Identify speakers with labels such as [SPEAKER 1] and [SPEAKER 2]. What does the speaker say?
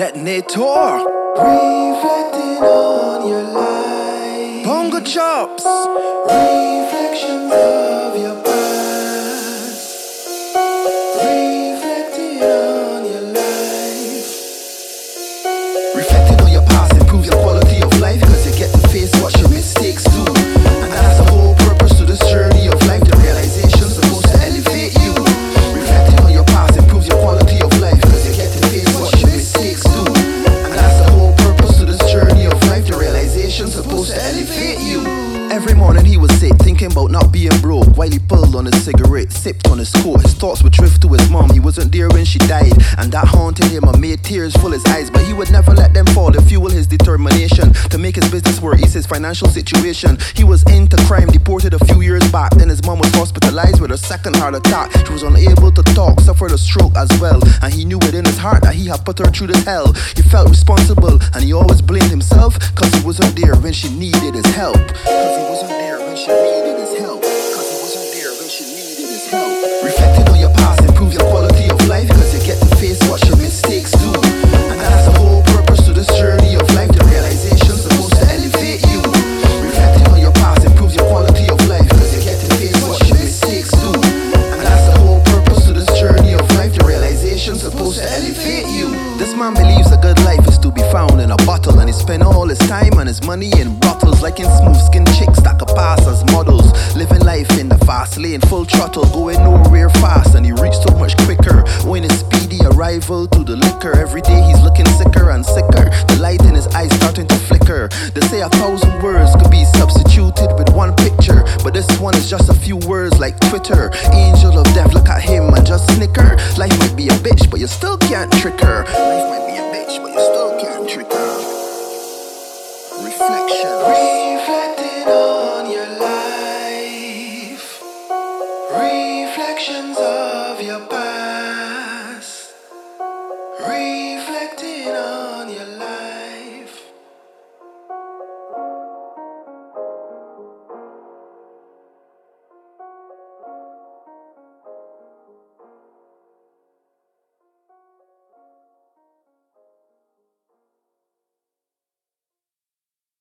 [SPEAKER 1] Detnator.
[SPEAKER 2] Reflecting on your life.
[SPEAKER 1] Bongah Chops. Morning he was sick, thinking about not being broke while he pulled on his cigarette, sipped on his coat. His thoughts would drift to his mom. He wasn't there when she died, and that haunted him and made tears full his eyes. But he would never let them fall to fuel his determination to make his business work. Ease his financial situation. He was into crime, deported a few years back. Then his mom was hospitalized with a second heart attack. She was unable to talk, suffered a stroke as well, and he knew within his heart that he had put her through this hell. He felt responsible, and he always blamed himself cause he wasn't there when she needed his help. Life is to be found in a bottle, and he spend all his time and his money in bottles, like in smooth skin chicks that could pass as models. Living life in the fast lane, full throttle, going nowhere fast, and he reached so much quicker. When his speedy arrival to the liquor, every day he's looking sicker and sicker. The light in his eyes starting to flicker. They say a thousand words could be substituted with one picture, but this one is just a few words like Twitter. Angel of death, look at him and just snicker. Life might be a bitch, but you still can't trick sections of your body.